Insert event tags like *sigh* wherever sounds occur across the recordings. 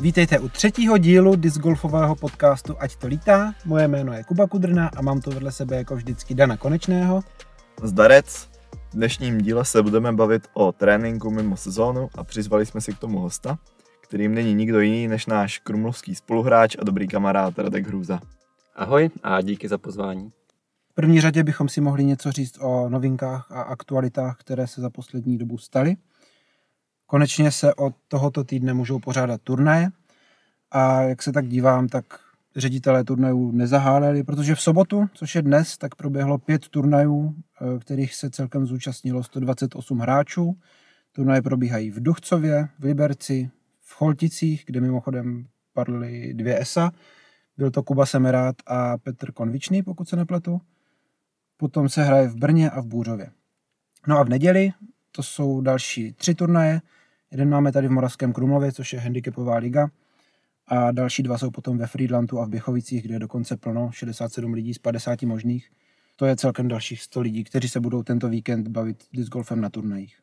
Vítejte u třetího dílu discgolfového podcastu Ať to lítá. Moje jméno je Kuba Kudrna a mám tu vedle sebe jako vždycky Dana Konečného. Zdarec. V dnešním díle se budeme bavit o tréninku mimo sezónu a přizvali jsme si k tomu hosta, kterým není nikdo jiný než náš krumlovský spoluhráč a dobrý kamarád Radek Hrůza. Ahoj a díky za pozvání. V první řadě bychom si mohli něco říct o novinkách a aktualitách, které se za poslední dobu staly. Konečně se od tohoto týdne můžou pořádat turnaje a jak se tak dívám, tak ředitelé turnajů nezaháleli, protože v sobotu, což je dnes, tak proběhlo pět turnajů, eh, kterých se celkem zúčastnilo 128 hráčů. Turnaje probíhají v Duchcově, v Liberci, v Cholticích, kde mimochodem padly dvě ESA. Byl to Kuba Semerát a Petr Konvičný, pokud se nepletu. Potom se hraje v Brně a v Bůřově. No a v neděli to jsou další tři turnaje. Jeden máme tady v Moravském Krumlově, což je handicapová liga. A další dva jsou potom ve Friedlandu a v Běchovicích, kde je dokonce plno, 67 lidí z 50 možných. To je celkem dalších 100 lidí, kteří se budou tento víkend bavit discgolfem na turnajích.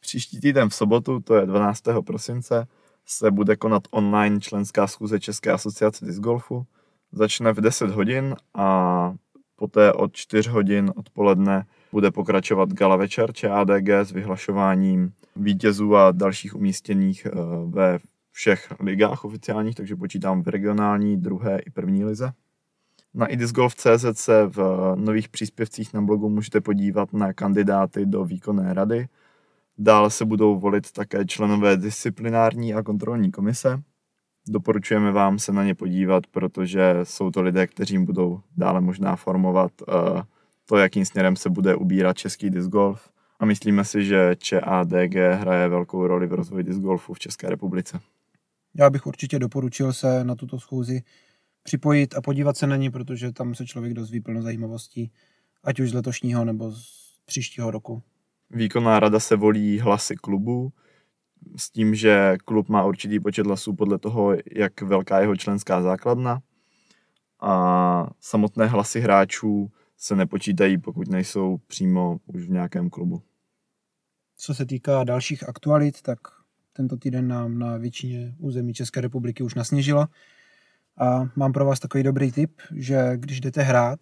Příští týden v sobotu, to je 12. prosince, se bude konat online členská schůze České asociace discgolfu. Začne v 10 hodin a poté od 4 hodin odpoledne bude pokračovat gala večer ČADG s vyhlašováním vítězů a dalších umístěných eh, ve všech ligách oficiálních, takže počítám v regionální, druhé i první lize. Na idisgolf.cz se v nových příspěvcích na blogu můžete podívat na kandidáty do výkonné rady. Dále se budou volit také členové disciplinární a kontrolní komise. Doporučujeme vám se na ně podívat, protože jsou to lidé, kteří budou dále možná formovat uh, to, jakým směrem se bude ubírat český disc golf a myslíme si, že ČADG hraje velkou roli v rozvoji disc golfu v České republice. Já bych určitě doporučil se na tuto schůzi připojit a podívat se na ní, protože tam se člověk dozví plno zajímavostí, ať už z letošního nebo z příštího roku. Výkonná rada se volí hlasy klubu, s tím, že klub má určitý počet hlasů podle toho, jak velká je jeho členská základna a samotné hlasy hráčů se nepočítají, pokud nejsou přímo už v nějakém klubu. Co se týká dalších aktualit, tak tento týden nám na většině území České republiky už nasněžilo. A mám pro vás takový dobrý tip, že když jdete hrát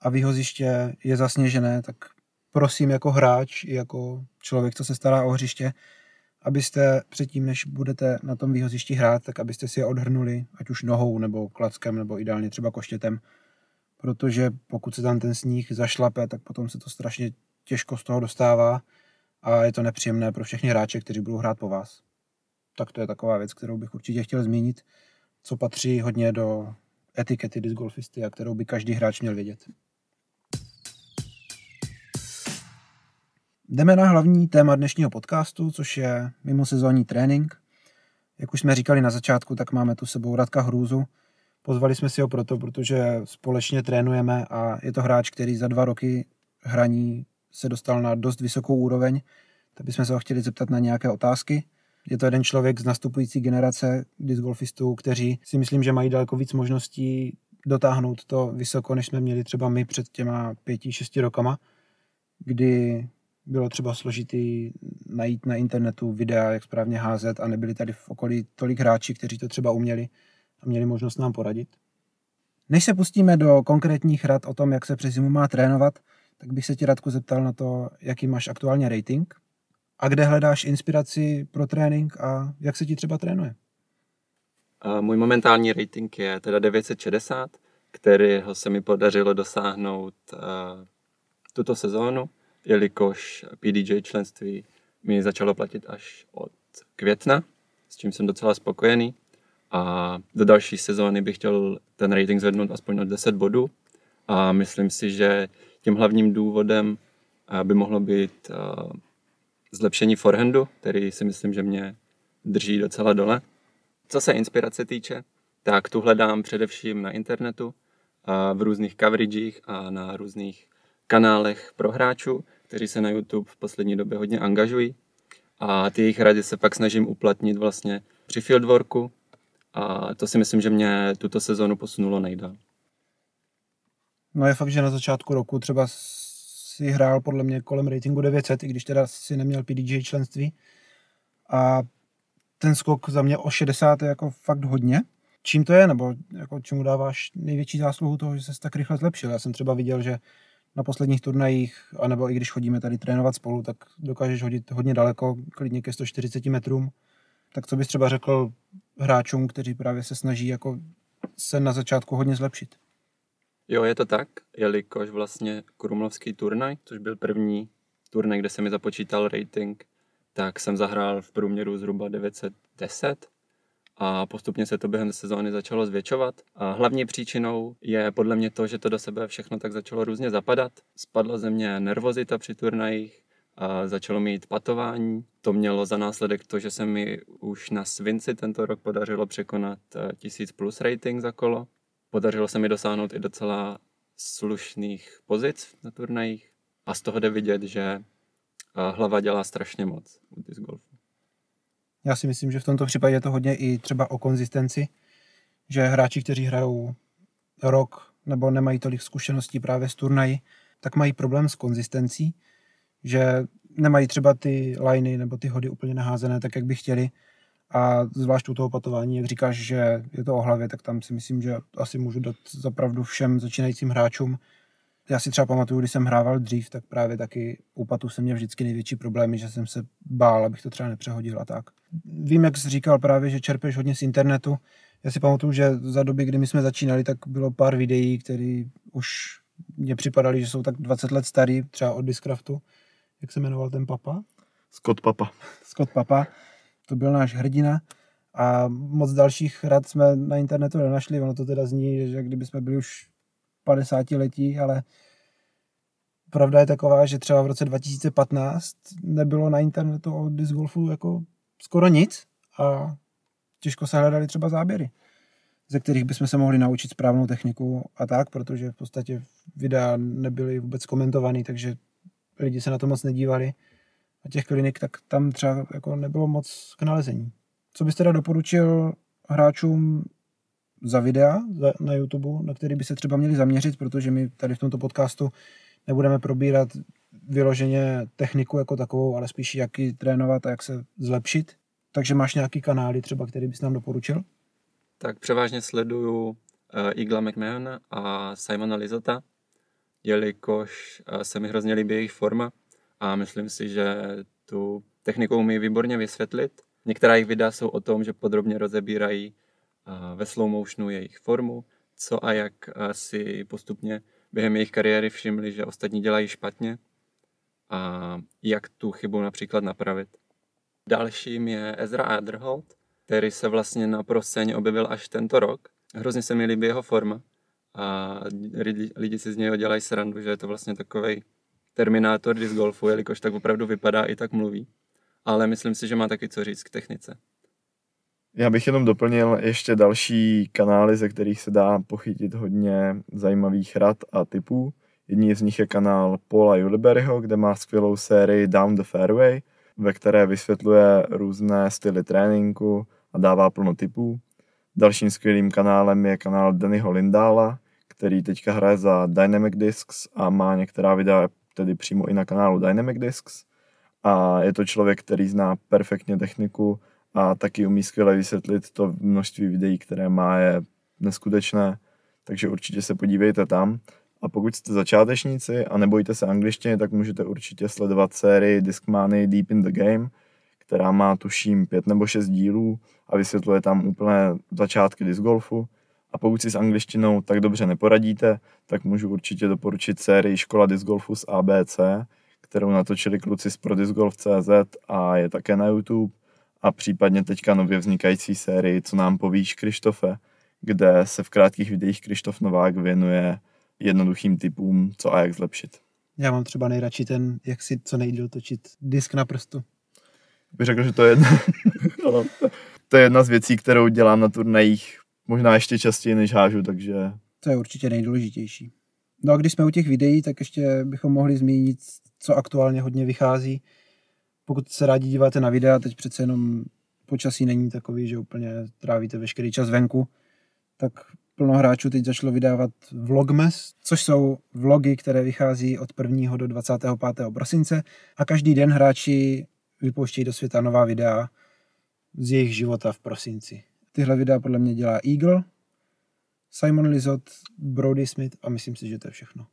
a výhoziště je zasněžené, tak prosím jako hráč i jako člověk, co se stará o hřiště, abyste předtím, než budete na tom výhozišti hrát, tak abyste si je odhrnuli, ať už nohou nebo klackem, nebo ideálně třeba koštětem, protože pokud se tam ten sníh zašlape, tak potom se to strašně těžko z toho dostává a je to nepříjemné pro všechny hráče, kteří budou hrát po vás. Tak to je taková věc, kterou bych určitě chtěl zmínit, co patří hodně do etikety discgolfisty a kterou by každý hráč měl vědět. Jdeme na hlavní téma dnešního podcastu, což je mimo sezónní trénink. Jak už jsme říkali na začátku, tak máme tu sebou Radka Hrůzu, Pozvali jsme si ho proto, protože společně trénujeme a je to hráč, který za dva roky hraní se dostal na dost vysokou úroveň, tak bychom se ho chtěli zeptat na nějaké otázky. Je to jeden člověk z nastupující generace discgolfistů, kteří si myslím, že mají daleko víc možností dotáhnout to vysoko, než jsme měli třeba my před těma pěti, šesti rokama, kdy bylo třeba složitý najít na internetu videa, jak správně házet a nebyli tady v okolí tolik hráči, kteří to třeba uměli a měli možnost nám poradit. Než se pustíme do konkrétních rad o tom, jak se přes zimu má trénovat, tak bych se ti Radku zeptal na to, jaký máš aktuálně rating a kde hledáš inspiraci pro trénink a jak se ti třeba trénuje. Můj momentální rating je teda 960, kterého se mi podařilo dosáhnout uh, tuto sezónu, jelikož PDJ členství mi začalo platit až od května, s čím jsem docela spokojený. A do další sezóny bych chtěl ten rating zvednout aspoň o 10 bodů. A myslím si, že tím hlavním důvodem eh, by mohlo být eh, zlepšení forehandu, který si myslím, že mě drží docela dole. Co se inspirace týče, tak tu hledám především na internetu, v různých coveragech a na různých kanálech pro hráčů, kteří se na YouTube v poslední době hodně angažují. A ty jejich rady se pak snažím uplatnit vlastně při fieldworku, a to si myslím, že mě tuto sezonu posunulo nejdál. No je fakt, že na začátku roku třeba si hrál podle mě kolem ratingu 900, i když teda si neměl PDJ členství. A ten skok za mě o 60 je jako fakt hodně. Čím to je, nebo jako čemu dáváš největší zásluhu toho, že se tak rychle zlepšil? Já jsem třeba viděl, že na posledních turnajích, anebo i když chodíme tady trénovat spolu, tak dokážeš hodit hodně daleko, klidně ke 140 metrům. Tak co bys třeba řekl hráčům, kteří právě se snaží jako se na začátku hodně zlepšit? Jo, je to tak, jelikož vlastně Krumlovský turnaj, což byl první turnaj, kde se mi započítal rating, tak jsem zahrál v průměru zhruba 910 a postupně se to během sezóny začalo zvětšovat. A hlavní příčinou je podle mě to, že to do sebe všechno tak začalo různě zapadat. Spadla ze mě nervozita při turnajích, a začalo mít patování. To mělo za následek to, že se mi už na Svinci tento rok podařilo překonat 1000 eh, plus rating za kolo. Podařilo se mi dosáhnout i docela slušných pozic na turnajích a z toho jde vidět, že eh, hlava dělá strašně moc u disc golfu. Já si myslím, že v tomto případě je to hodně i třeba o konzistenci, že hráči, kteří hrajou rok nebo nemají tolik zkušeností právě z turnají, tak mají problém s konzistencí, že nemají třeba ty liney nebo ty hody úplně naházené tak, jak by chtěli. A zvlášť u toho patování, jak říkáš, že je to o hlavě, tak tam si myslím, že asi můžu dát zapravdu všem začínajícím hráčům, já si třeba pamatuju, když jsem hrával dřív, tak právě taky u patu jsem měl vždycky největší problémy, že jsem se bál, abych to třeba nepřehodil a tak. Vím, jak jsi říkal právě, že čerpeš hodně z internetu. Já si pamatuju, že za doby, kdy my jsme začínali, tak bylo pár videí, které už mě připadaly, že jsou tak 20 let starý, třeba od Discraftu. Jak se jmenoval ten papa? Scott Papa. Scott Papa. To byl náš hrdina a moc dalších rad jsme na internetu nenašli. Ono to teda zní, že kdyby jsme byli už 50 letí, ale pravda je taková, že třeba v roce 2015 nebylo na internetu o disc golfu jako skoro nic a těžko se hledali třeba záběry, ze kterých bychom se mohli naučit správnou techniku a tak, protože v podstatě videa nebyly vůbec komentovaný, takže lidi se na to moc nedívali a těch klinik, tak tam třeba jako nebylo moc k nalezení. Co byste teda doporučil hráčům za videa na YouTube, na který by se třeba měli zaměřit, protože my tady v tomto podcastu nebudeme probírat vyloženě techniku jako takovou, ale spíš jak ji trénovat a jak se zlepšit. Takže máš nějaký kanály třeba, který bys nám doporučil? Tak převážně sleduju uh, Igla McMahon a Simona Lizota, jelikož uh, se mi hrozně líbí jejich forma a myslím si, že tu techniku umí výborně vysvětlit. Některá jejich videa jsou o tom, že podrobně rozebírají ve slow motionu jejich formu, co a jak si postupně během jejich kariéry všimli, že ostatní dělají špatně a jak tu chybu například napravit. Dalším je Ezra Adderholt, který se vlastně na proseň objevil až tento rok. Hrozně se mi líbí jeho forma a lidi, lidi si z něho dělají srandu, že je to vlastně takový terminátor disc golfu, jelikož tak opravdu vypadá i tak mluví. Ale myslím si, že má taky co říct k technice. Já bych jenom doplnil ještě další kanály, ze kterých se dá pochytit hodně zajímavých rad a typů. Jedním z nich je kanál Paula Juliberryho, kde má skvělou sérii Down the Fairway, ve které vysvětluje různé styly tréninku a dává plno typů. Dalším skvělým kanálem je kanál Dannyho Lindála, který teďka hraje za Dynamic Discs a má některá videa tedy přímo i na kanálu Dynamic Discs. A je to člověk, který zná perfektně techniku a taky umí skvěle vysvětlit to množství videí, které má, je neskutečné, takže určitě se podívejte tam. A pokud jste začátečníci a nebojíte se angličtiny, tak můžete určitě sledovat sérii Discmany Deep in the Game, která má tuším pět nebo šest dílů a vysvětluje tam úplné začátky disc golfu. A pokud si s angličtinou tak dobře neporadíte, tak můžu určitě doporučit sérii Škola disc golfu z ABC, kterou natočili kluci z ProDiscGolf.cz a je také na YouTube a případně teďka nově vznikající sérii Co nám povíš, Krištofe, kde se v krátkých videích Krištof Novák věnuje jednoduchým typům, co a jak zlepšit. Já mám třeba nejradši ten, jak si co nejdíl točit disk na prstu. Bych řekl, že to je jedna, *laughs* to je jedna z věcí, kterou dělám na turnajích možná ještě častěji, než hážu, takže... To je určitě nejdůležitější. No a když jsme u těch videí, tak ještě bychom mohli zmínit, co aktuálně hodně vychází pokud se rádi díváte na videa, teď přece jenom počasí není takový, že úplně trávíte veškerý čas venku, tak plno hráčů teď začalo vydávat Vlogmas, což jsou vlogy, které vychází od 1. do 25. prosince a každý den hráči vypouštějí do světa nová videa z jejich života v prosinci. Tyhle videa podle mě dělá Eagle, Simon Lizot, Brody Smith a myslím si, že to je všechno.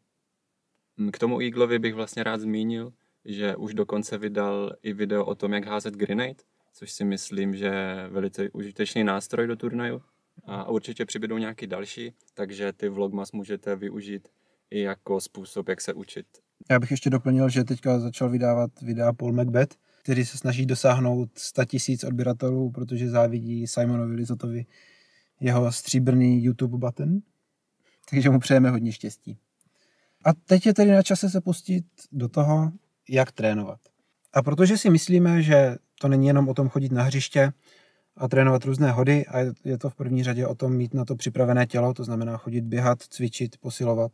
K tomu Eaglovi bych vlastně rád zmínil, že už dokonce vydal i video o tom, jak házet grenade, což si myslím, že je velice užitečný nástroj do turnaju. A určitě přibydou nějaký další, takže ty vlogmas můžete využít i jako způsob, jak se učit. Já bych ještě doplnil, že teďka začal vydávat videa Paul Macbeth, který se snaží dosáhnout 100 tisíc odběratelů, protože závidí Simonovi Lizotovi jeho stříbrný YouTube button. Takže mu přejeme hodně štěstí. A teď je tedy na čase se pustit do toho, jak trénovat. A protože si myslíme, že to není jenom o tom chodit na hřiště a trénovat různé hody, a je to v první řadě o tom mít na to připravené tělo, to znamená chodit běhat, cvičit, posilovat,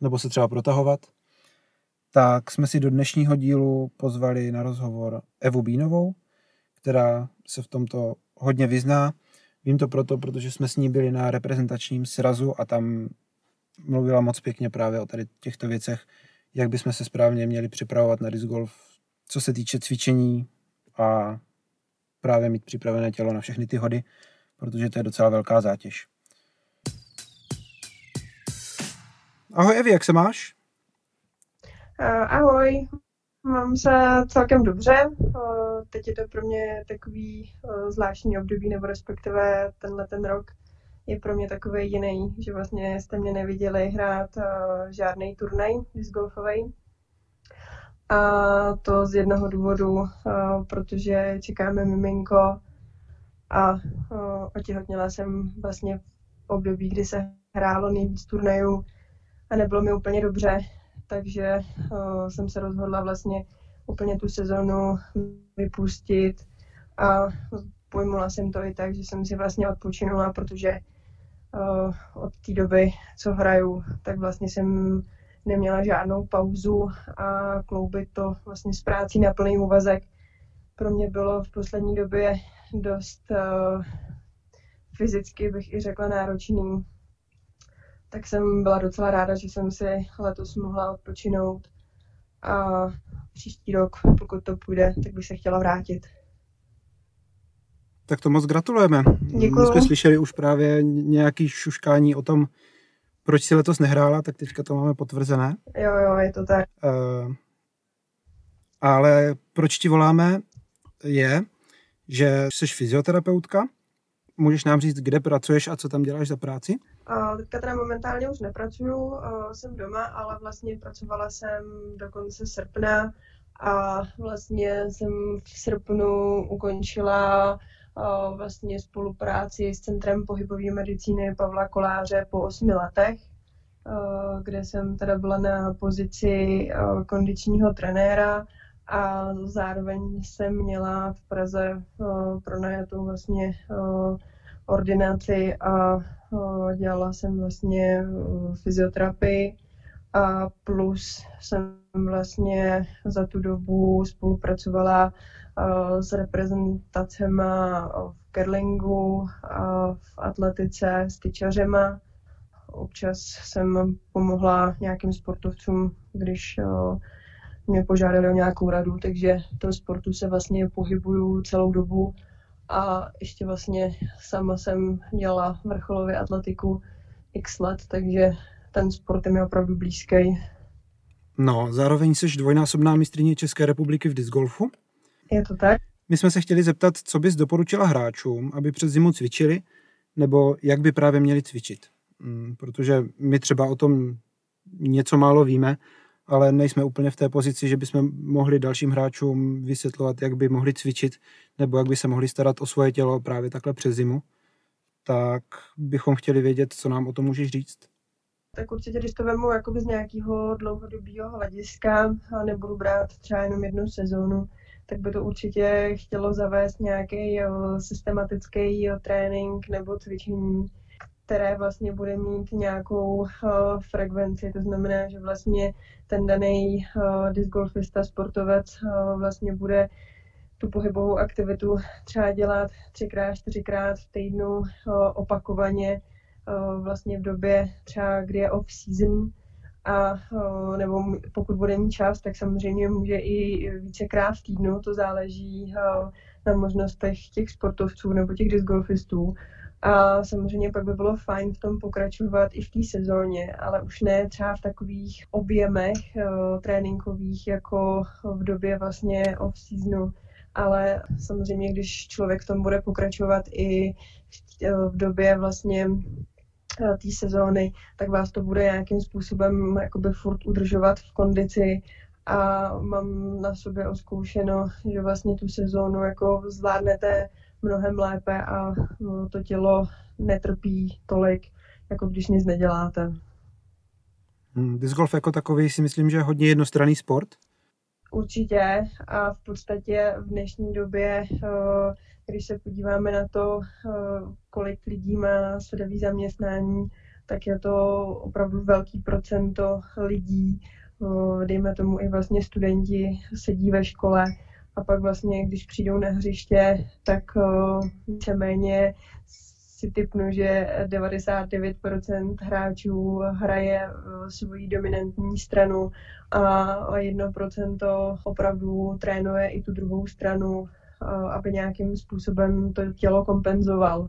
nebo se třeba protahovat, tak jsme si do dnešního dílu pozvali na rozhovor Evu Bínovou, která se v tomto hodně vyzná. Vím to proto, protože jsme s ní byli na reprezentačním srazu a tam mluvila moc pěkně právě o tady těchto věcech, jak bychom se správně měli připravovat na disc golf, co se týče cvičení a právě mít připravené tělo na všechny ty hody, protože to je docela velká zátěž. Ahoj Evi, jak se máš? Uh, ahoj, mám se celkem dobře. Uh, teď je to pro mě takový uh, zvláštní období, nebo respektive tenhle ten rok je pro mě takový jiný, že vlastně jste mě neviděli hrát žádný turnaj disc golfový. A to z jednoho důvodu, protože čekáme miminko a otěhotněla jsem vlastně v období, kdy se hrálo nejvíc turnajů a nebylo mi úplně dobře, takže uh, jsem se rozhodla vlastně úplně tu sezonu vypustit a pojmula jsem to i tak, že jsem si vlastně odpočinula, protože uh, od té doby, co hraju, tak vlastně jsem neměla žádnou pauzu a kloubit to vlastně s prácí na plný úvazek pro mě bylo v poslední době dost uh, fyzicky, bych i řekla, náročný tak jsem byla docela ráda, že jsem si letos mohla odpočinout a příští rok, pokud to půjde, tak bych se chtěla vrátit. Tak to moc gratulujeme. Děkuju. My jsme slyšeli už právě nějaký šuškání o tom, proč si letos nehrála, tak teďka to máme potvrzené. Jo, jo, je to tak. Uh, ale proč ti voláme, je, že jsi fyzioterapeutka. Můžeš nám říct, kde pracuješ a co tam děláš za práci? Uh, teďka teda momentálně už nepracuju, uh, jsem doma, ale vlastně pracovala jsem do konce srpna a vlastně jsem v srpnu ukončila uh, vlastně spolupráci s Centrem pohybové medicíny Pavla Koláře po osmi letech, kde jsem teda byla na pozici kondičního trenéra a zároveň jsem měla v Praze pronajatou vlastně ordinaci a dělala jsem vlastně fyzioterapii a plus jsem vlastně za tu dobu spolupracovala s reprezentacemi v curlingu, a v atletice s tyčařema. Občas jsem pomohla nějakým sportovcům, když mě požádali o nějakou radu, takže toho sportu se vlastně pohybuju celou dobu a ještě vlastně sama jsem dělala vrcholově atletiku x let, takže ten sport je mi opravdu blízký. No, zároveň jsi dvojnásobná mistrině České republiky v disc golfu. Je to tak. My jsme se chtěli zeptat, co bys doporučila hráčům, aby přes zimu cvičili, nebo jak by právě měli cvičit. Mm, protože my třeba o tom něco málo víme, ale nejsme úplně v té pozici, že bychom mohli dalším hráčům vysvětlovat, jak by mohli cvičit nebo jak by se mohli starat o svoje tělo právě takhle přes zimu, tak bychom chtěli vědět, co nám o tom můžeš říct. Tak určitě, když to vemu z nějakého dlouhodobého hlediska a nebudu brát třeba jenom jednu sezónu, tak by to určitě chtělo zavést nějaký systematický trénink nebo cvičení, které vlastně bude mít nějakou uh, frekvenci. To znamená, že vlastně ten daný uh, disc golfista, sportovec uh, vlastně bude tu pohybovou aktivitu třeba dělat třikrát, čtyřikrát v týdnu uh, opakovaně uh, vlastně v době třeba, kdy je off-season a nebo pokud bude mít čas, tak samozřejmě může i vícekrát v týdnu, to záleží na možnostech těch sportovců nebo těch discgolfistů. A samozřejmě pak by bylo fajn v tom pokračovat i v té sezóně, ale už ne třeba v takových objemech uh, tréninkových, jako v době vlastně off-seasonu. Ale samozřejmě, když člověk v tom bude pokračovat i v době vlastně eh, té sezóny, tak vás to bude nějakým způsobem jakoby furt udržovat v kondici a mám na sobě oskoušeno, že vlastně tu sezónu jako zvládnete mnohem lépe a no, to tělo netrpí tolik, jako když nic neděláte. Hmm, disc golf jako takový si myslím, že je hodně jednostranný sport. Určitě a v podstatě v dnešní době, eh, když se podíváme na to, eh, kolik lidí má sledový zaměstnání, tak je to opravdu velký procento lidí, eh, dejme tomu i vlastně studenti sedí ve škole, a pak vlastně, když přijdou na hřiště, tak uh, víceméně si typnu, že 99% hráčů hraje svoji dominantní stranu a 1% opravdu trénuje i tu druhou stranu, aby nějakým způsobem to tělo kompenzoval.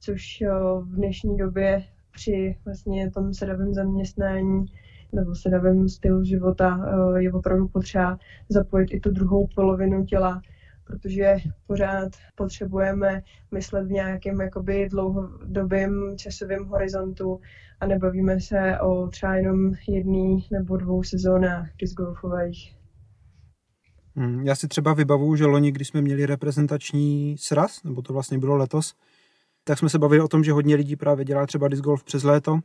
Což v dnešní době při vlastně tom sedavém zaměstnání nebo sedavém stylu života eh, je opravdu potřeba zapojit i tu druhou polovinu těla, protože pořád potřebujeme myslet v nějakém jakoby dlouhodobém časovém horizontu a nebavíme se o třeba jenom jedný nebo dvou sezónách discgolfových. Hmm, já si třeba vybavuju, že loni, když jsme měli reprezentační sraz, nebo to vlastně bylo letos, tak jsme se bavili o tom, že hodně lidí právě dělá třeba disc golf přes léto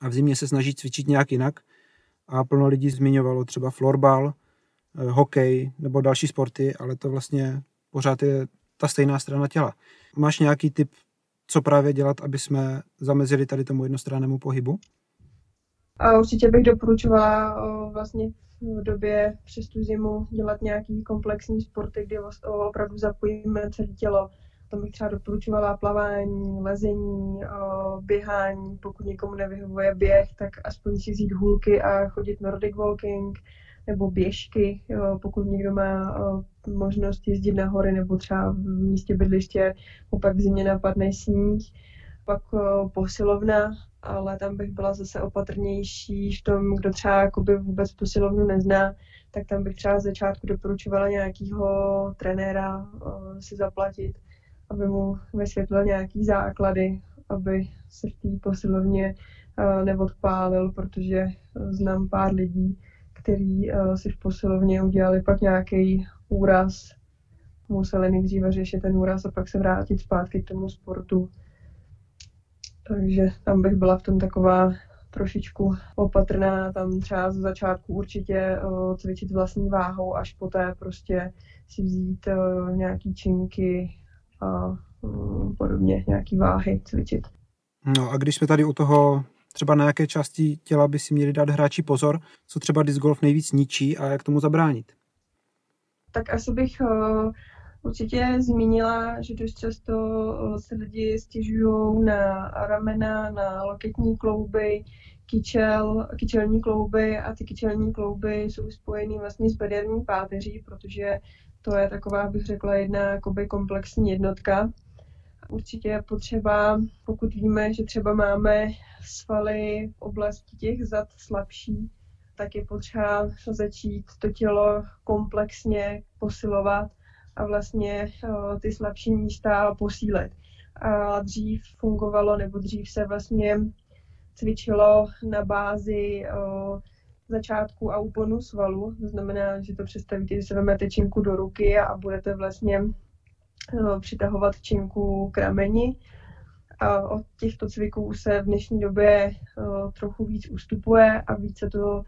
a v zimě se snaží cvičit nějak jinak. A plno lidí zmiňovalo třeba florbal, eh, hokej nebo další sporty, ale to vlastně pořád je ta stejná strana těla. Máš nějaký tip, co právě dělat, aby jsme zamezili tady tomu jednostrannému pohybu? A určitě bych doporučovala vlastně v době přes tu zimu dělat nějaký komplexní sporty, kdy opravdu zapojíme celé tělo tam bych třeba doporučovala plavání, lezení, běhání, pokud někomu nevyhovuje běh, tak aspoň si vzít hůlky a chodit nordic walking nebo běžky, pokud někdo má možnost jezdit na hory nebo třeba v místě bydliště, opak v zimě napadne sníh, pak posilovna, ale tam bych byla zase opatrnější v tom, kdo třeba jakoby vůbec posilovnu nezná, tak tam bych třeba z začátku doporučovala nějakého trenéra si zaplatit, aby mu vysvětlil nějaký základy, aby se v té posilovně uh, neodpálil, protože znám pár lidí, kteří uh, si v posilovně udělali pak nějaký úraz, museli nejdříve řešit ten úraz a pak se vrátit zpátky k tomu sportu. Takže tam bych byla v tom taková trošičku opatrná, tam třeba z začátku určitě cvičit vlastní váhou, až poté prostě si vzít nějaký činky, a mm, podobně, nějaký váhy cvičit. No a když jsme tady u toho, třeba na jaké části těla by si měli dát hráči pozor, co třeba disc golf nejvíc ničí a jak tomu zabránit? Tak asi bych uh, určitě zmínila, že dost často uh, se lidi stěžují na ramena, na loketní klouby, kyčel, kyčelní klouby a ty kyčelní klouby jsou spojeny vlastně s bederní páteří, protože to je taková, bych řekla, jedna jakoby komplexní jednotka. Určitě je potřeba, pokud víme, že třeba máme svaly v oblasti těch zad slabší, tak je potřeba začít to tělo komplexně posilovat a vlastně eh, ty slabší místa posílit. A dřív fungovalo, nebo dřív se vlastně cvičilo na bázi eh, začátku a úponu svalu. To znamená, že to představíte, že se vezmete činku do ruky a budete vlastně no, přitahovat činku k rameni. A od těchto cviků se v dnešní době no, trochu víc ustupuje a více to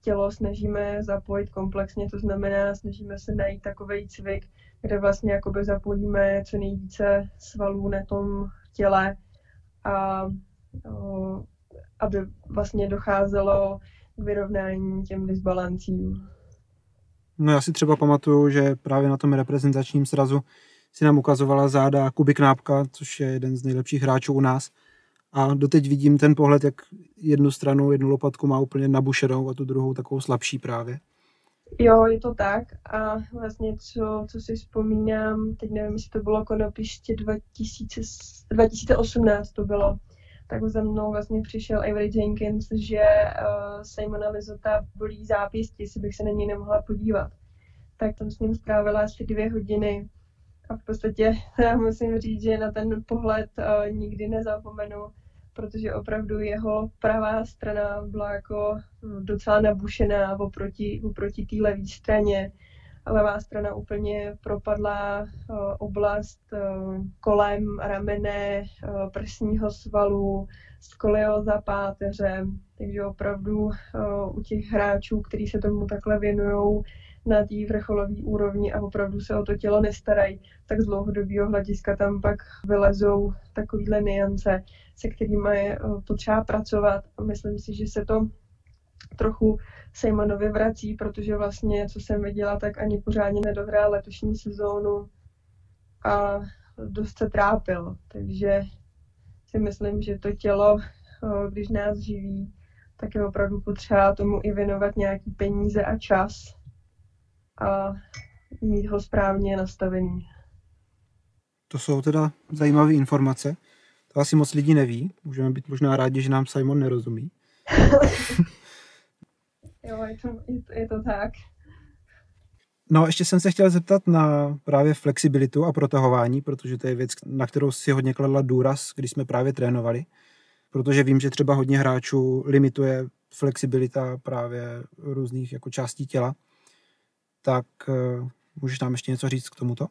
tělo snažíme zapojit komplexně, to znamená, snažíme se najít takový cvik, kde vlastně jakoby zapojíme co nejvíce svalů na tom těle a no, aby vlastně docházelo k vyrovnání těm disbalancím. No já si třeba pamatuju, že právě na tom reprezentačním srazu si nám ukazovala záda Kuby Knápka, což je jeden z nejlepších hráčů u nás. A doteď vidím ten pohled, jak jednu stranu, jednu lopatku má úplně nabušenou a tu druhou takovou slabší právě. Jo, je to tak a vlastně co, co si vzpomínám, teď nevím, jestli to bylo konopiště 2000, 2018 to bylo, tak za mnou vlastně přišel Avery Jenkins, že uh, Simona Lizota bolí zápěstí, jestli bych se na něj nemohla podívat. Tak tam s ním strávila asi dvě hodiny a v podstatě *laughs* já musím říct, že na ten pohled uh, nikdy nezapomenu, protože opravdu jeho pravá strana byla jako docela nabušená oproti, oproti té levé straně. Levá strana úplně propadla uh, oblast uh, kolem ramene, uh, prsního svalu, skolioza páteře, takže opravdu u těch hráčů, kteří se tomu takhle věnují, na té vrcholové úrovni a opravdu se o to tělo nestarají, tak z dlouhodobého hlediska tam pak vylezou takovéhle niance, se kterými je potřeba pracovat. Myslím si, že se to trochu Sejmanovi vrací, protože vlastně, co jsem viděla, tak ani pořádně nedohrál letošní sezónu a dost se trápil. Takže si myslím, že to tělo, když nás živí, tak je opravdu potřeba tomu i věnovat nějaký peníze a čas a mít ho správně nastavený. To jsou teda zajímavé informace. To asi moc lidí neví. Můžeme být možná rádi, že nám Simon nerozumí. *laughs* jo, je to, je, to, tak. No, ještě jsem se chtěl zeptat na právě flexibilitu a protahování, protože to je věc, na kterou si hodně kladla důraz, když jsme právě trénovali. Protože vím, že třeba hodně hráčů limituje flexibilita právě různých jako částí těla tak uh, můžeš nám ještě něco říct k tomuto?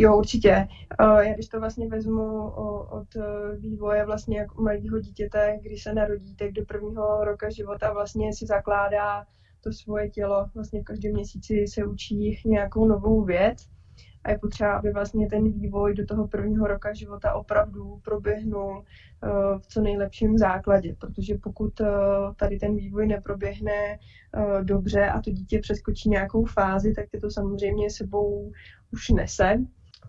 Jo, určitě. Uh, já když to vlastně vezmu od eh, vývoje vlastně jak u malého dítěte, když se narodí, tak do prvního roka života vlastně si zakládá to svoje tělo. Vlastně v každém měsíci se učí nějakou novou věc a je potřeba, aby vlastně ten vývoj do toho prvního roka života opravdu proběhnul eh, v co nejlepším základě, protože pokud eh, tady ten vývoj neproběhne eh, dobře a to dítě přeskočí nějakou fázi, tak je to samozřejmě sebou už nese.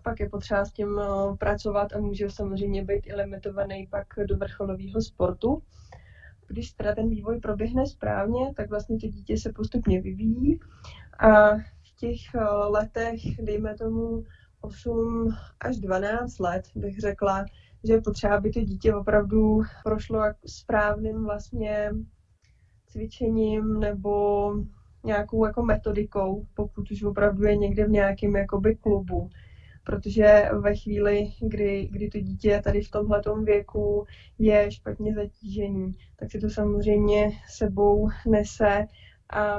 Pak je potřeba s tím pracovat a může samozřejmě být i limitovaný pak do vrcholového sportu když teda ten vývoj proběhne správně, tak vlastně to dítě se postupně vyvíjí a těch eh, letech, dejme tomu 8 až 12 let, bych řekla, že je potřeba, aby to dítě opravdu prošlo správným vlastně cvičením nebo nějakou jako metodikou, pokud už opravdu je někde v nějakém jakoby klubu. Protože ve chvíli, kdy, kdy to dítě tady v tomhle věku je špatně zatížený, tak si to samozřejmě sebou nese a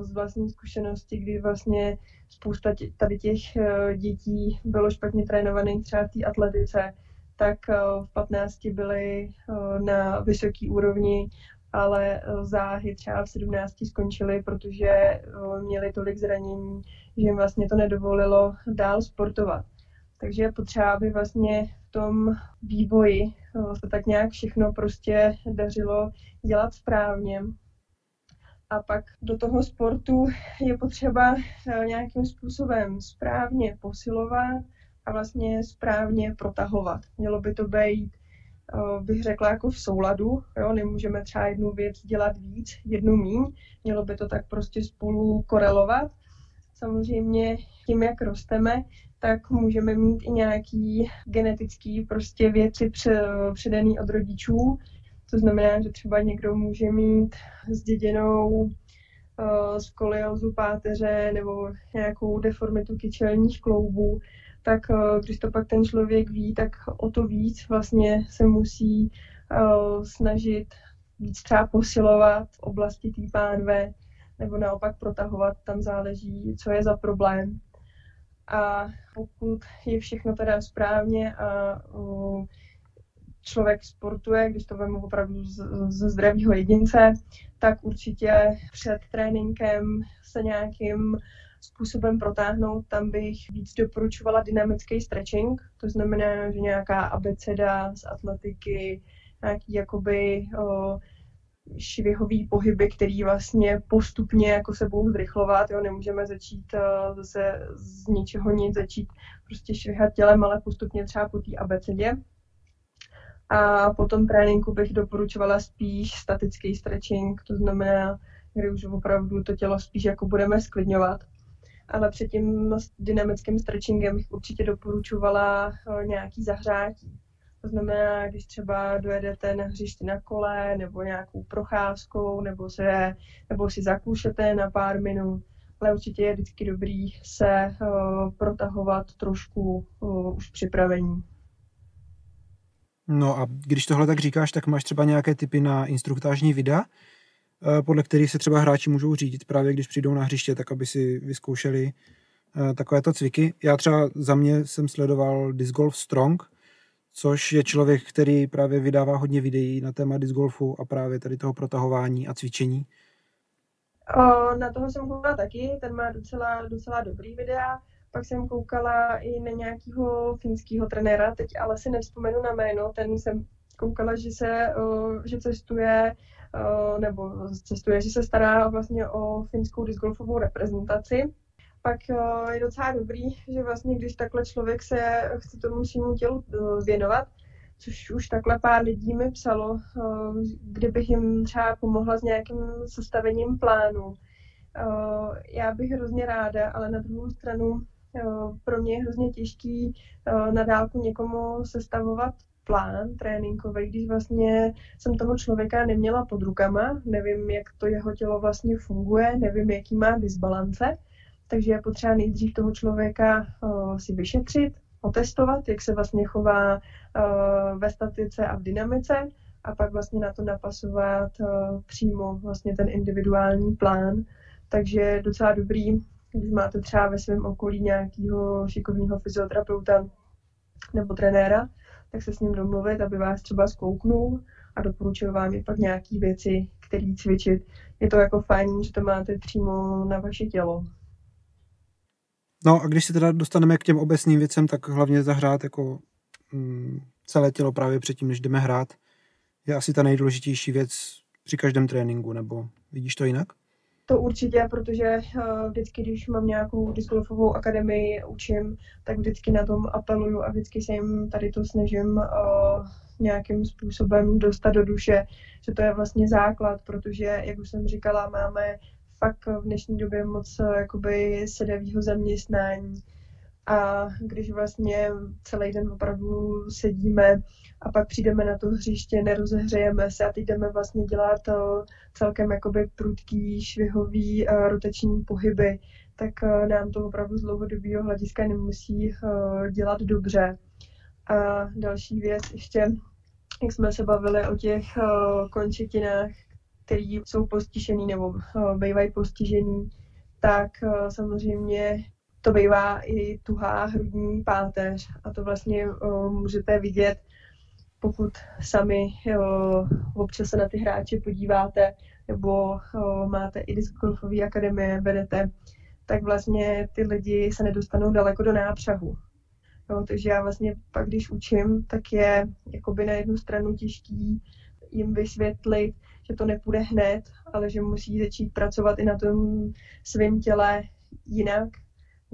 z vlastní zkušenosti, kdy vlastně spousta tady těch e, dětí bylo špatně trénovaných třeba v té atletice, tak e, v 15 byly e, na vysoké úrovni, ale záhy třeba v 17 skončily, protože měli tolik zranění, že jim vlastně to nedovolilo dál sportovat. Takže je potřeba, aby vlastně v tom vývoji se tak nějak všechno prostě dařilo dělat správně a pak do toho sportu je potřeba eh, nějakým způsobem správně posilovat a vlastně správně protahovat. Mělo by to být, eh, bych řekla, jako v souladu. Jo? Nemůžeme třeba jednu věc dělat víc, jednu míň. Mělo by to tak prostě spolu korelovat. Samozřejmě tím, jak rosteme, tak můžeme mít i nějaký genetický prostě věci předaný od rodičů, to znamená, že třeba někdo může mít zděděnou skoliozu páteře nebo nějakou deformitu kyčelních kloubů, tak uh, když to pak ten člověk ví, tak o to víc vlastně se musí uh, snažit víc třeba posilovat v oblasti té pánve nebo naopak protahovat, tam záleží, co je za problém. A pokud je všechno teda správně a člověk sportuje, když to vemu opravdu ze zdravého jedince, tak určitě před tréninkem se nějakým způsobem protáhnout, tam bych víc doporučovala dynamický stretching, to znamená, že nějaká abeceda z atletiky, nějaký jakoby o, švihový pohyby, který vlastně postupně jako se budou zrychlovat, jo, nemůžeme začít uh, zase z ničeho nic začít prostě švihat tělem, ale postupně třeba po té abecedě A po tom tréninku bych doporučovala spíš statický stretching, to znamená, kdy už opravdu to tělo spíš jako budeme sklidňovat. Ale před tím dynamickým stretchingem bych určitě doporučovala eh, nějaký zahřátí. To znamená, když třeba dojedete na hřišti na kole nebo nějakou procházkou nebo, se, nebo si zakůšete na pár minut, ale určitě je vždycky dobrý se uh, protahovat trošku uh, už připravení. No a když tohle tak říkáš, tak máš třeba nějaké typy na instruktážní videa, podle kterých se třeba hráči můžou řídit právě když přijdou na hřiště, tak aby si vyzkoušeli takovéto cviky. Já třeba za mě jsem sledoval Disc Golf Strong, což je člověk, který právě vydává hodně videí na téma disc golfu a právě tady toho protahování a cvičení. O, na toho jsem koukala taky, ten má docela, docela dobrý videa. Pak jsem koukala i na nějakého finského trenéra, teď ale si nevzpomenu na jméno, ten jsem koukala, že se, o, že cestuje, nebo cestuje, že se stará vlastně o finskou discgolfovou reprezentaci pak je docela dobrý, že vlastně když takhle člověk se chce tomu svýmu tělu e, věnovat, což už takhle pár lidí mi psalo, kdybych jim třeba pomohla s nějakým sestavením plánu. Já bych hrozně ráda, ale na druhou stranu pro mě je hrozně těžký na dálku někomu sestavovat plán tréninkový, když vlastně jsem toho člověka neměla pod rukama, nevím, jak to jeho tělo vlastně funguje, nevím, jaký má disbalance, takže je potřeba nejdřív toho člověka uh, si vyšetřit, otestovat, jak se vlastně chová uh, ve statice a v dynamice a pak vlastně na to napasovat uh, přímo vlastně ten individuální plán. Takže je docela dobrý, když máte třeba ve svém okolí nějakého šikovného fyzioterapeuta nebo trenéra, tak se s ním domluvit, aby vás třeba zkouknul a doporučil vám je pak nějaké věci, které cvičit. Je to jako fajn, že to máte přímo na vaše tělo. No a když se teda dostaneme k těm obecným věcem, tak hlavně zahrát jako mm, celé tělo právě předtím, než jdeme hrát, je asi ta nejdůležitější věc při každém tréninku, nebo vidíš to jinak? To určitě, protože uh, vždycky, když mám nějakou discgolfovou akademii, učím, tak vždycky na tom apeluju a vždycky se jim tady to snažím uh, nějakým způsobem dostat do duše, že to je vlastně základ, protože, jak už jsem říkala, máme fakt v dnešní době moc eh, jakoby sedavého zaměstnání a když vlastně celý den opravdu sedíme a pak přijdeme na to hřiště, nerozehřejeme se a teď jdeme vlastně dělat eh, celkem jakoby prudký, švihový, eh, rotační pohyby, tak nám to opravdu z dlouhodobého hlediska nemusí dělat dobře. A další věc ještě, jak jsme se bavili o těch končetinách, který jsou postižený nebo bývají postižený, tak samozřejmě to bývá i tuhá hrudní páteř a to vlastně uh, můžete vidět, pokud sami uh, občas se na ty hráče podíváte nebo uh, máte i discgolfové akademie, vedete, tak vlastně ty lidi se nedostanou daleko do nápřahu. Jo, takže já vlastně pak, když učím, tak je jakoby na jednu stranu těžký jim vysvětlit, že to nepůjde hned, ale že musí začít pracovat i na tom svém těle jinak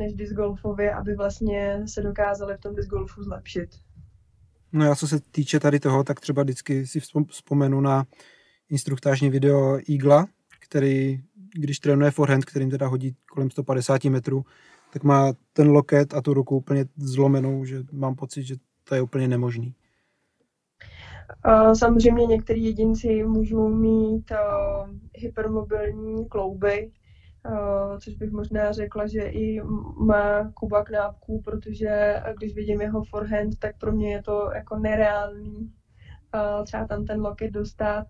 než discgolfově, aby vlastně se dokázali v tom discgolfu zlepšit. No já co se týče tady toho, tak třeba vždycky si vzpomenu na instruktážní video Eagla, který, když trénuje forehand, kterým teda hodí kolem 150 metrů, tak má ten loket a tu ruku úplně zlomenou, že mám pocit, že to je úplně nemožný. Samozřejmě některý jedinci můžou mít hypermobilní klouby, což bych možná řekla, že i má Kuba Knápků, protože když vidím jeho forehand, tak pro mě je to jako nereálný třeba tam ten loket dostat.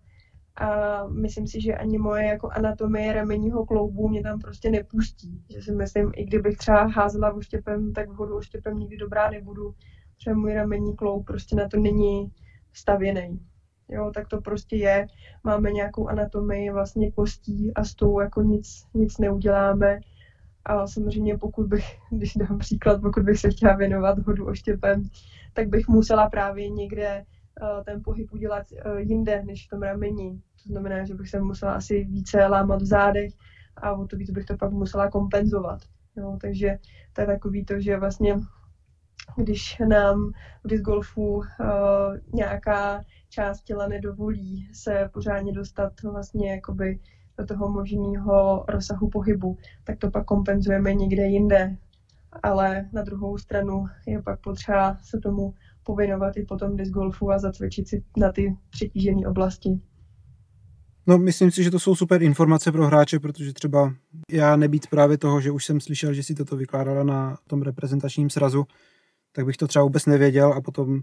A myslím si, že ani moje jako anatomie ramenního kloubu mě tam prostě nepustí. Že si myslím, i kdybych třeba házela oštěpem, tak vodu oštěpem nikdy dobrá nebudu. Třeba můj ramenní kloub prostě na to není stavěný. Jo, tak to prostě je. Máme nějakou anatomii vlastně kostí a s tou jako nic, nic neuděláme. A samozřejmě pokud bych, *laughs* když dám příklad, pokud bych se chtěla věnovat hodu oštěpem, tak bych musela právě někde uh, ten pohyb udělat uh, jinde než v tom rameni. To znamená, že bych se musela asi více lámat v zádech a o to víc bych to pak musela kompenzovat. Jo, takže to je takový to, že vlastně když nám v disc golfu uh, nějaká část těla nedovolí se pořádně dostat vlastně jakoby do toho možného rozsahu pohybu, tak to pak kompenzujeme někde jinde. Ale na druhou stranu je pak potřeba se tomu povinovat i potom disc golfu a zacvičit si na ty přetížené oblasti. No, myslím si, že to jsou super informace pro hráče, protože třeba já nebýt právě toho, že už jsem slyšel, že si toto vykládala na tom reprezentačním srazu, tak bych to třeba vůbec nevěděl a potom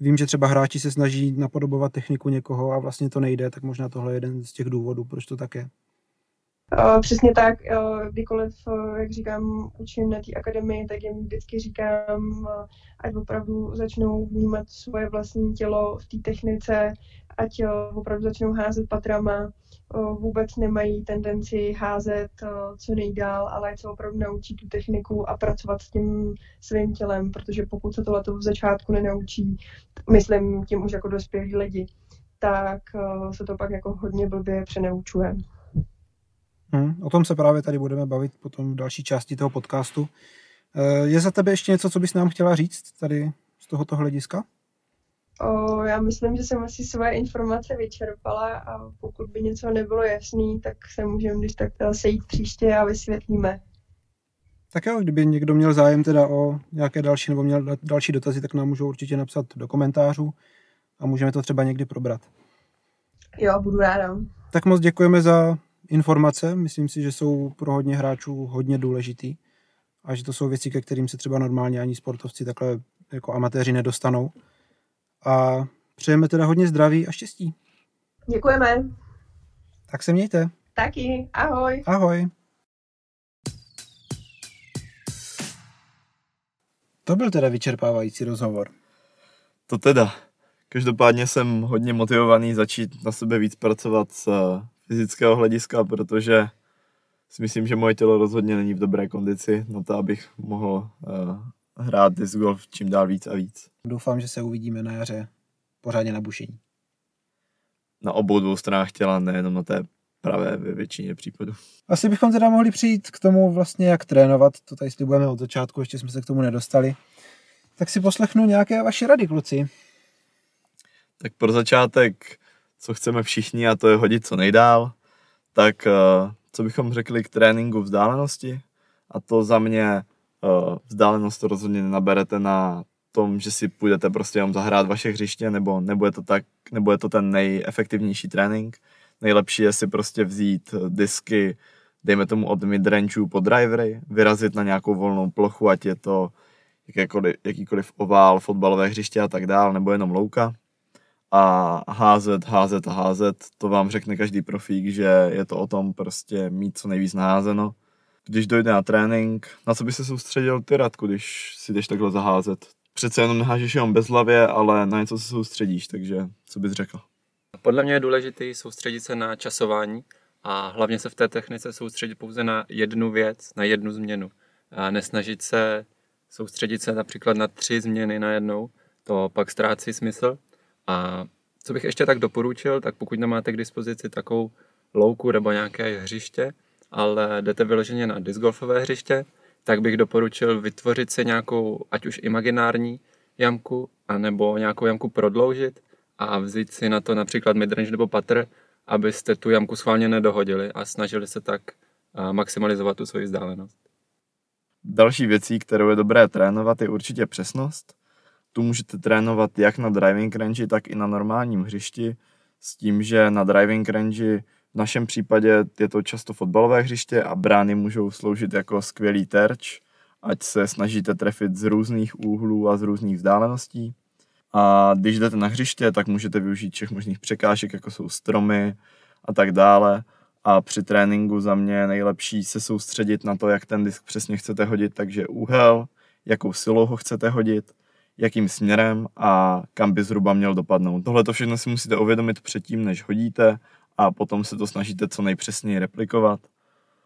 vím, že třeba hráči se snaží napodobovat techniku někoho a vlastně to nejde, tak možná tohle je jeden z těch důvodů, proč to tak je. Přesně tak, kdykoliv, jak říkám, učím na té akademii, tak jim vždycky říkám, ať opravdu začnou vnímat svoje vlastní tělo v té technice, ať opravdu začnou házet patrama, vůbec nemají tendenci házet co nejdál, ale se opravdu naučí tu techniku a pracovat s tím svým tělem, protože pokud se tohle v začátku nenaučí, myslím tím už jako dospělí lidi, tak se to pak jako hodně blbě přenaučuje. Hmm, o tom se právě tady budeme bavit potom v další části toho podcastu. Eh, je za tebe ještě něco, co bys nám chtěla říct tady z tohoto hlediska? O, já myslím, že jsem asi svoje informace vyčerpala a pokud by něco nebylo jasný, tak se můžeme když tak sejít příště a vysvětlíme. Tak jo, kdyby někdo měl zájem teda o nějaké další nebo měl další dotazy, tak nám můžou určitě napsat do komentářů a můžeme to třeba někdy probrat. Jo, budu ráda. Tak moc děkujeme za informace. Myslím si, že jsou pro hodně hráčů hodně důležitý a že to jsou věci, ke kterým se třeba normálně ani sportovci takhle jako amatéři nedostanou. A přejeme teda hodně zdraví a štěstí. Děkujeme. Tak se mějte. Taky. Ahoj. Ahoj. To byl teda vyčerpávající rozhovor. To teda. Každopádně jsem hodně motivovaný začít na sebe víc pracovat s fyzického hlediska, protože si myslím, že moje tělo rozhodně není v dobré kondici na to, abych mohl uh, hrát disc golf čím dál víc a víc. Doufám, že se uvidíme na jaře pořádně na bušení. Na obou dvou stranách těla, nejenom na té pravé ve většině případů. Asi bychom teda mohli přijít k tomu vlastně, jak trénovat, to tady slibujeme od začátku, ještě jsme se k tomu nedostali. Tak si poslechnu nějaké vaše rady, kluci. Tak pro začátek co chceme všichni a to je hodit co nejdál, tak eh, co bychom řekli k tréninku vzdálenosti a to za mě vzdálenost to rozhodně nenaberete na tom, že si půjdete prostě jenom zahrát vaše hřiště, nebo, nebo, je to tak, nebo je to ten nejefektivnější trénink. Nejlepší je si prostě vzít disky, dejme tomu od midrangeů po drivery, vyrazit na nějakou volnou plochu, ať je to jakýkoliv, jakýkoliv ovál, fotbalové hřiště a tak dál, nebo jenom louka a házet, házet a házet, to vám řekne každý profík, že je to o tom prostě mít co nejvíc naházeno. Když dojde na trénink, na co by se soustředil ty Radku, když si jdeš takhle zaházet? Přece jenom nehážeš jenom bez hlavě, ale na něco se soustředíš, takže co bys řekl? Podle mě je důležité soustředit se na časování a hlavně se v té technice soustředit pouze na jednu věc, na jednu změnu. A nesnažit se soustředit se například na tři změny na jednou, to pak ztrácí smysl a co bych ještě tak doporučil, tak pokud nemáte k dispozici takovou louku nebo nějaké hřiště, ale jdete vyloženě na discgolfové hřiště, tak bych doporučil vytvořit si nějakou, ať už imaginární jamku, anebo nějakou jamku prodloužit a vzít si na to například midrange nebo patr, abyste tu jamku schválně nedohodili a snažili se tak maximalizovat tu svoji vzdálenost. Další věcí, kterou je dobré trénovat, je určitě přesnost tu můžete trénovat jak na driving range, tak i na normálním hřišti, s tím, že na driving range v našem případě je to často fotbalové hřiště a brány můžou sloužit jako skvělý terč, ať se snažíte trefit z různých úhlů a z různých vzdáleností. A když jdete na hřiště, tak můžete využít všech možných překážek, jako jsou stromy a tak dále. A při tréninku za mě je nejlepší se soustředit na to, jak ten disk přesně chcete hodit, takže úhel, jakou silou ho chcete hodit jakým směrem a kam by zhruba měl dopadnout. Tohle to všechno si musíte uvědomit předtím, než hodíte a potom se to snažíte co nejpřesněji replikovat.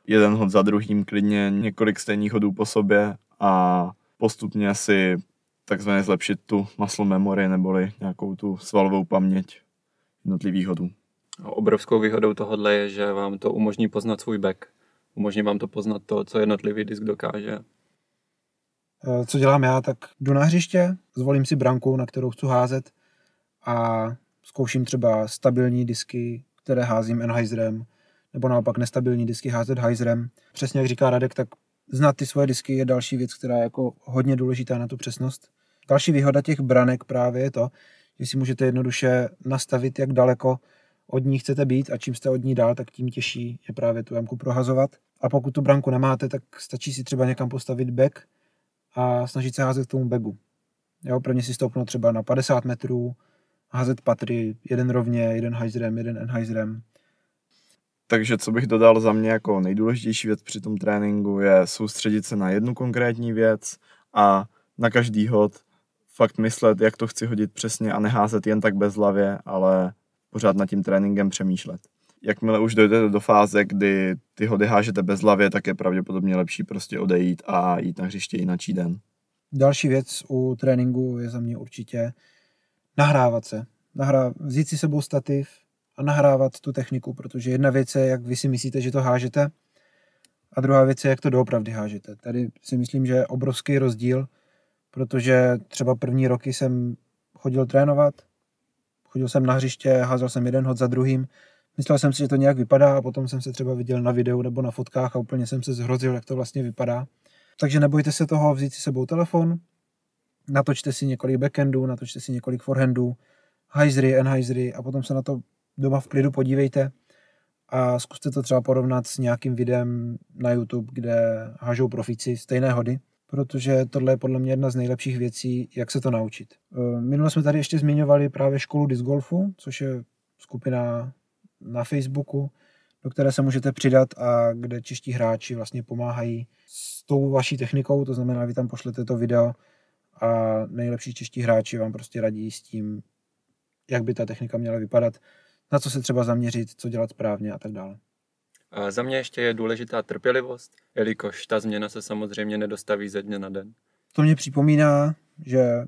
Jeden hod za druhým, klidně několik stejných hodů po sobě a postupně si takzvaně zlepšit tu muscle memory neboli nějakou tu svalovou paměť jednotlivých hodů. A obrovskou výhodou tohohle je, že vám to umožní poznat svůj back. Umožní vám to poznat to, co jednotlivý disk dokáže Eh, co dělám já, tak jdu na hřiště, zvolím si branku, na kterou chci házet a zkouším třeba stabilní disky, které házím Enheiserem, nebo naopak nestabilní disky házet Heiserem. Přesně jak říká Radek, tak znát ty svoje disky je další věc, která je jako hodně důležitá na tu přesnost. Další výhoda těch branek právě je to, že si můžete jednoduše nastavit, jak daleko od ní chcete být a čím jste od ní dál, tak tím těžší je právě tu jamku prohazovat. A pokud tu branku nemáte, tak stačí si třeba někam postavit back a snažit se házet k tomu bagu. Jo, prvně si stoupnout třeba na 50 metrů, házet patry, jeden rovně, jeden hajzrem, jeden enhajzrem. Takže co bych dodal za mě jako nejdůležitější věc při tom tréninku je soustředit se na jednu konkrétní věc a na každý hod fakt myslet, jak to chci hodit přesně a neházet jen tak bez hlavě, ale pořád nad tím tréninkem přemýšlet. Jakmile už dojdete do fáze, kdy ty hody hážete bez hlavě, tak je pravděpodobně lepší prostě odejít a jít na hřiště jináčí den. Další věc u tréninku je za mě určitě nahrávat se. Nahrá, vzít si sebou stativ a nahrávat tu techniku, protože jedna věc je, jak vy si myslíte, že to hážete, a druhá věc je, jak to doopravdy hážete. Tady si myslím, že je obrovský rozdíl, protože třeba první roky jsem chodil trénovat, chodil jsem na hřiště, házel jsem jeden hod za druhým, myslel jsem si, že to nějak vypadá a potom jsem se třeba viděl na videu nebo na fotkách a úplně jsem se zhrozil, jak to vlastně vypadá. Takže nebojte se toho vzít si sebou telefon, natočte si několik backendů, natočte si několik forehandů, hajzry, enhajzry a potom se na to doma v klidu podívejte a zkuste to třeba porovnat s nějakým videem na YouTube, kde hážou profici stejné hody, protože tohle je podle mě jedna z nejlepších věcí, jak se to naučit. E, minule jsme tady ještě zmiňovali právě školu disc golfu, což je skupina na Facebooku, do které se můžete přidat a kde čeští hráči vlastně pomáhají s tou vaší technikou, to znamená, vy tam pošlete to video a nejlepší čeští hráči vám prostě radí s tím, jak by ta technika měla vypadat, na co se třeba zaměřit, co dělat správně a tak dále. A za mě ještě je důležitá trpělivost, jelikož ta změna se samozřejmě nedostaví ze dne na den. To mě připomíná, že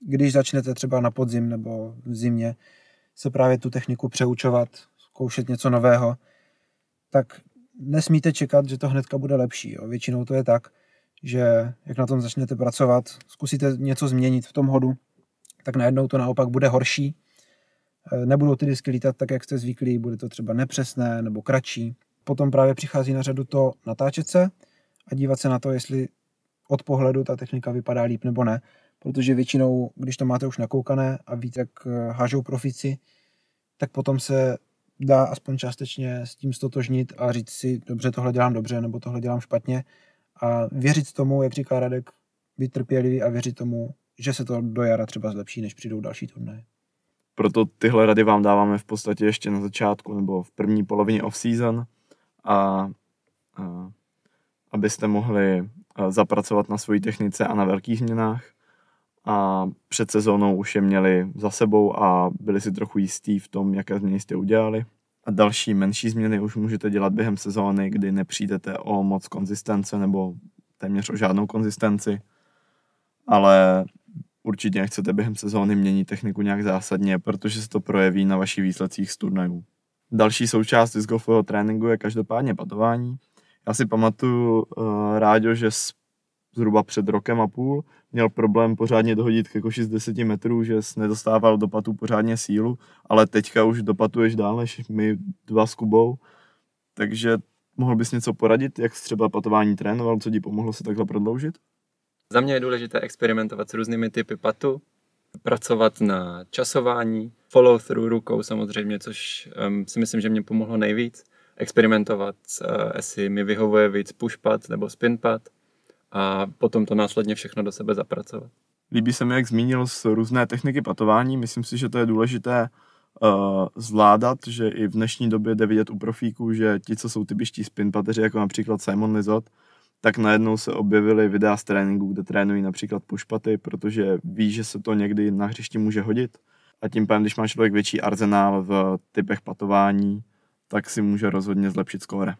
když začnete třeba na podzim nebo v zimě se právě tu techniku přeučovat, zkoušet něco nového, tak nesmíte čekat, že to hnedka bude lepší. Jo. Většinou to je tak, že jak na tom začnete pracovat, zkusíte něco změnit v tom hodu, tak najednou to naopak bude horší. E, nebudou ty disky lítat tak, jak jste zvyklí, bude to třeba nepřesné nebo kratší. Potom právě přichází na řadu to natáčet se a dívat se na to, jestli od pohledu ta technika vypadá líp nebo ne, protože většinou, když to máte už nakoukané a víte, jak e, hážou profici, tak potom se dá aspoň částečně s tím stotožnit a říct si, dobře, tohle dělám dobře, nebo tohle dělám špatně a věřit tomu, jak říká Radek, být trpělivý a věřit tomu, že se to do jara třeba zlepší, než přijdou další turnaje. Proto tyhle rady vám dáváme v podstatě ještě na začátku nebo v první polovině off-season a, a abyste mohli zapracovat na své technice a na velkých změnách a před sezónou už je měli za sebou a byli si trochu jistí v tom, jaké změny jste udělali. A další menší změny už můžete dělat během sezóny, kdy nepřijdete o moc konzistence nebo téměř o žádnou konzistenci, ale určitě nechcete během sezóny měnit techniku nějak zásadně, protože se to projeví na vašich výsledcích z turnajů. Další součást disc golfového tréninku je každopádně patování. Já si pamatuju, uh, Ráďo, že zhruba před rokem a půl měl problém pořádně dohodit ke koši z 10 metrů, že nedostával do patu pořádně sílu, ale teďka už dopatuješ dál než my dva s Kubou, takže mohl bys něco poradit, jak třeba patování trénoval, co ti pomohlo se takhle prodloužit? Za mě je důležité experimentovat s různými typy patu, pracovat na časování, follow through rukou samozřejmě, což um, si myslím, že mě pomohlo nejvíc. Experimentovat, uh, jestli mi vyhovuje víc push pad nebo spin pad a potom to následně všechno do sebe zapracovat. Líbí se mi, jak zmínil z různé techniky patování. Myslím si, že to je důležité uh, zvládat, že i v dnešní době jde vidět u profíků, že ti, co jsou typičtí spinpateři, jako například Simon Lizot, tak najednou se objevily videa z tréninku, kde trénují například pušpaty, protože ví, že se to někdy na hřišti může hodit. A tím pádem, když má člověk větší arzenál v typech patování, tak si může rozhodně zlepšit skóre.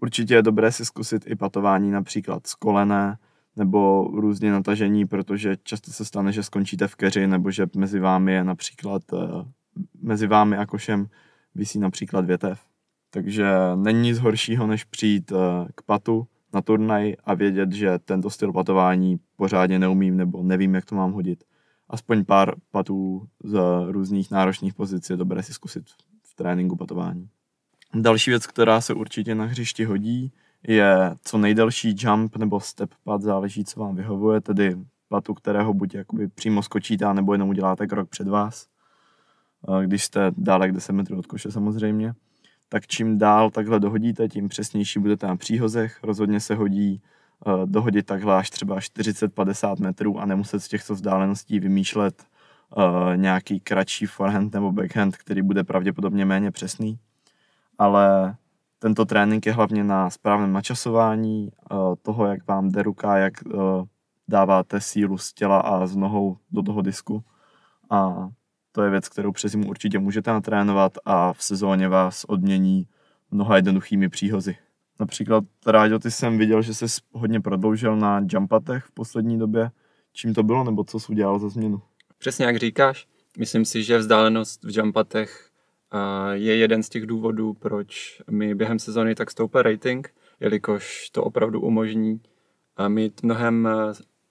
Určitě je dobré si zkusit i patování například z kolené nebo různě natažení, protože často se stane, že skončíte v keři nebo že mezi vámi je například eh, mezi vámi a košem visí například větev. Takže není nic horšího, než přijít eh, k patu, na turnaj a vědět, že tento styl patování pořádně neumím nebo nevím, jak to mám hodit. Aspoň pár patů z různých náročných pozic je dobré si zkusit v tréninku patování. Další věc, která se určitě na hřišti hodí, je co nejdelší jump nebo step pad, záleží, co vám vyhovuje, tedy patu, kterého buď jakoby přímo skočíte, nebo jenom uděláte krok před vás, když jste dále jak 10 metrů od koše samozřejmě. Tak čím dál takhle dohodíte, tím přesnější budete na příhozech. Rozhodně se hodí dohodit takhle až třeba 40-50 metrů a nemuset z těchto vzdáleností vymýšlet nějaký kratší forehand nebo backhand, který bude pravděpodobně méně přesný. Ale tento trénink je hlavně na správném načasování toho, jak vám jde ruka, jak dáváte sílu z těla a z nohou do toho disku. A to je věc, kterou přes zimu určitě můžete natrénovat a v sezóně vás odmění mnoha jednoduchými příhozy. Například, ty jsem viděl, že jsi hodně prodloužil na jumpatech v poslední době. Čím to bylo, nebo co jsi udělal za změnu? Přesně jak říkáš, myslím si, že vzdálenost v jumpatech je jeden z těch důvodů, proč mi během sezóny tak stoupá rating, jelikož to opravdu umožní mít mnohem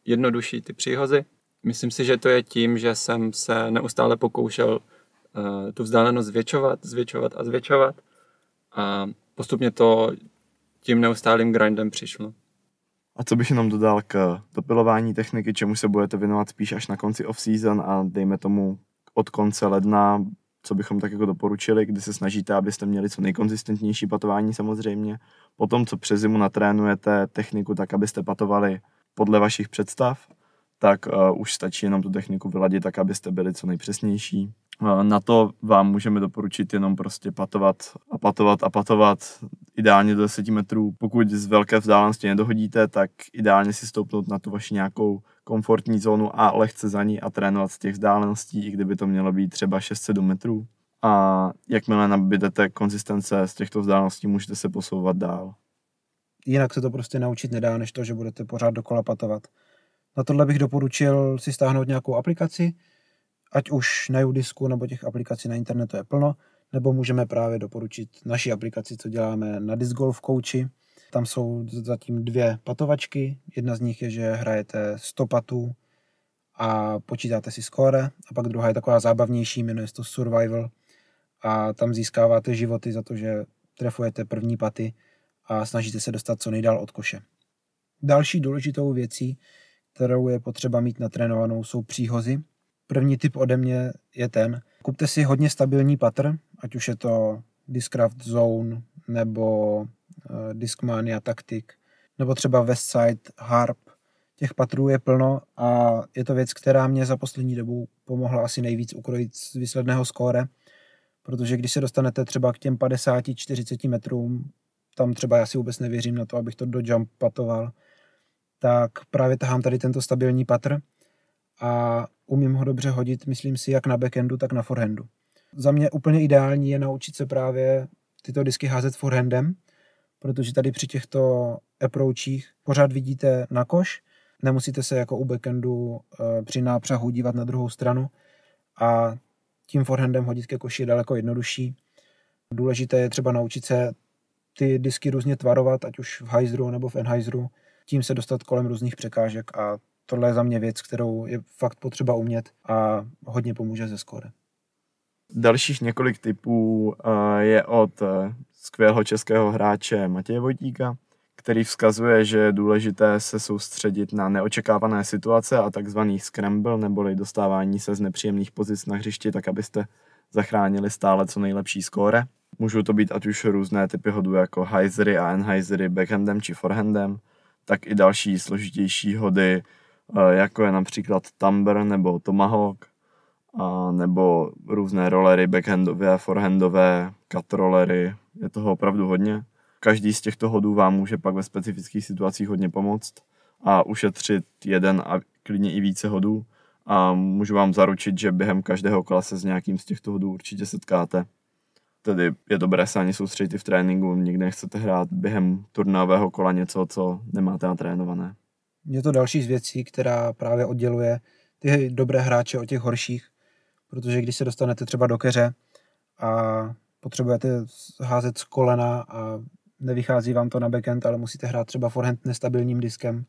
jednodušší ty příhozy. Myslím si, že to je tím, že jsem se neustále pokoušel uh, tu vzdálenost zvětšovat, zvětšovat a zvětšovat a postupně to tím neustálým grindem přišlo. A co bych jenom dodal k dopilování techniky, čemu se budete věnovat spíš až na konci off-season a dejme tomu od konce ledna, co bychom tak jako doporučili, kdy se snažíte, abyste měli co nejkonzistentnější patování samozřejmě. Potom, co přes zimu natrénujete techniku tak, abyste patovali podle vašich představ, tak uh, už stačí jenom tu techniku vyladit tak, abyste byli co nejpřesnější. Uh, na to vám můžeme doporučit jenom prostě patovat a patovat a patovat ideálně do 10 metrů. Pokud z velké vzdálenosti nedohodíte, tak ideálně si stoupnout na tu vaši nějakou komfortní zónu a lehce za ní a trénovat z těch vzdáleností, i kdyby to mělo být třeba 6-7 metrů. A jakmile nabídete konzistence z těchto vzdáleností, můžete se posouvat dál jinak se to prostě naučit nedá, než to, že budete pořád dokola patovat. Na tohle bych doporučil si stáhnout nějakou aplikaci, ať už na Udisku nebo těch aplikací na internetu je plno, nebo můžeme právě doporučit naší aplikaci, co děláme na Disc Golf Coachi. Tam jsou zatím dvě patovačky. Jedna z nich je, že hrajete 100 patů a počítáte si skóre. A pak druhá je taková zábavnější, jmenuje se to Survival. A tam získáváte životy za to, že trefujete první paty a snažíte se dostat co nejdál od koše. Další důležitou věcí, kterou je potřeba mít natrénovanou, jsou příhozy. První typ ode mě je ten, kupte si hodně stabilní patr, ať už je to Discraft Zone nebo Discmania Tactic, nebo třeba Westside Harp. Těch patrů je plno a je to věc, která mě za poslední dobu pomohla asi nejvíc ukrojit z výsledného skóre, protože když se dostanete třeba k těm 50-40 metrům, tam třeba já si vůbec nevěřím na to, abych to do jump patoval, tak právě tahám tady tento stabilní patr a umím ho dobře hodit, myslím si, jak na backhandu, tak na forehandu. Za mě úplně ideální je naučit se právě tyto disky házet forehandem, protože tady při těchto approachích pořád vidíte na koš, nemusíte se jako u backhandu eh, při nápřahu dívat na druhou stranu a tím forehandem hodit ke koši je daleko jednodušší. Důležité je třeba naučit se ty disky různě tvarovat, ať už v Heizru nebo v Enheisru, tím se dostat kolem různých překážek a tohle je za mě věc, kterou je fakt potřeba umět a hodně pomůže ze skóre. Dalších několik typů eh, je od eh, skvělého českého hráče Matěje Vojtíka, který vzkazuje, že je důležité se soustředit na neočekávané situace a takzvaný scramble, neboli dostávání se z nepříjemných pozic na hřišti, tak abyste zachránili stále co nejlepší skóre. Můžou to být ať už různé typy hodů jako hyzery a enhyzery backhandem či forehandem, tak i další složitější hody, eh, jako je například Tumber nebo Tomahawk, a nebo různé rollery backhandové, forehandové, cut rollery, je toho opravdu hodně. Každý z těchto hodů vám může pak ve specifických situacích hodně pomoct a ušetřit jeden a klidně i více hodů a můžu vám zaručit, že během každého kola se s nějakým z těchto hodů určitě setkáte tedy je dobré se ani soustředit i v tréninku, nikdy nechcete hrát během turnového kola něco, co nemáte natrénované. Je to další z věcí, která právě odděluje ty dobré hráče od těch horších, protože když se dostanete třeba do keře a potřebujete házet z kolena a nevychází vám to na backend, ale musíte hrát třeba forehand nestabilním diskem,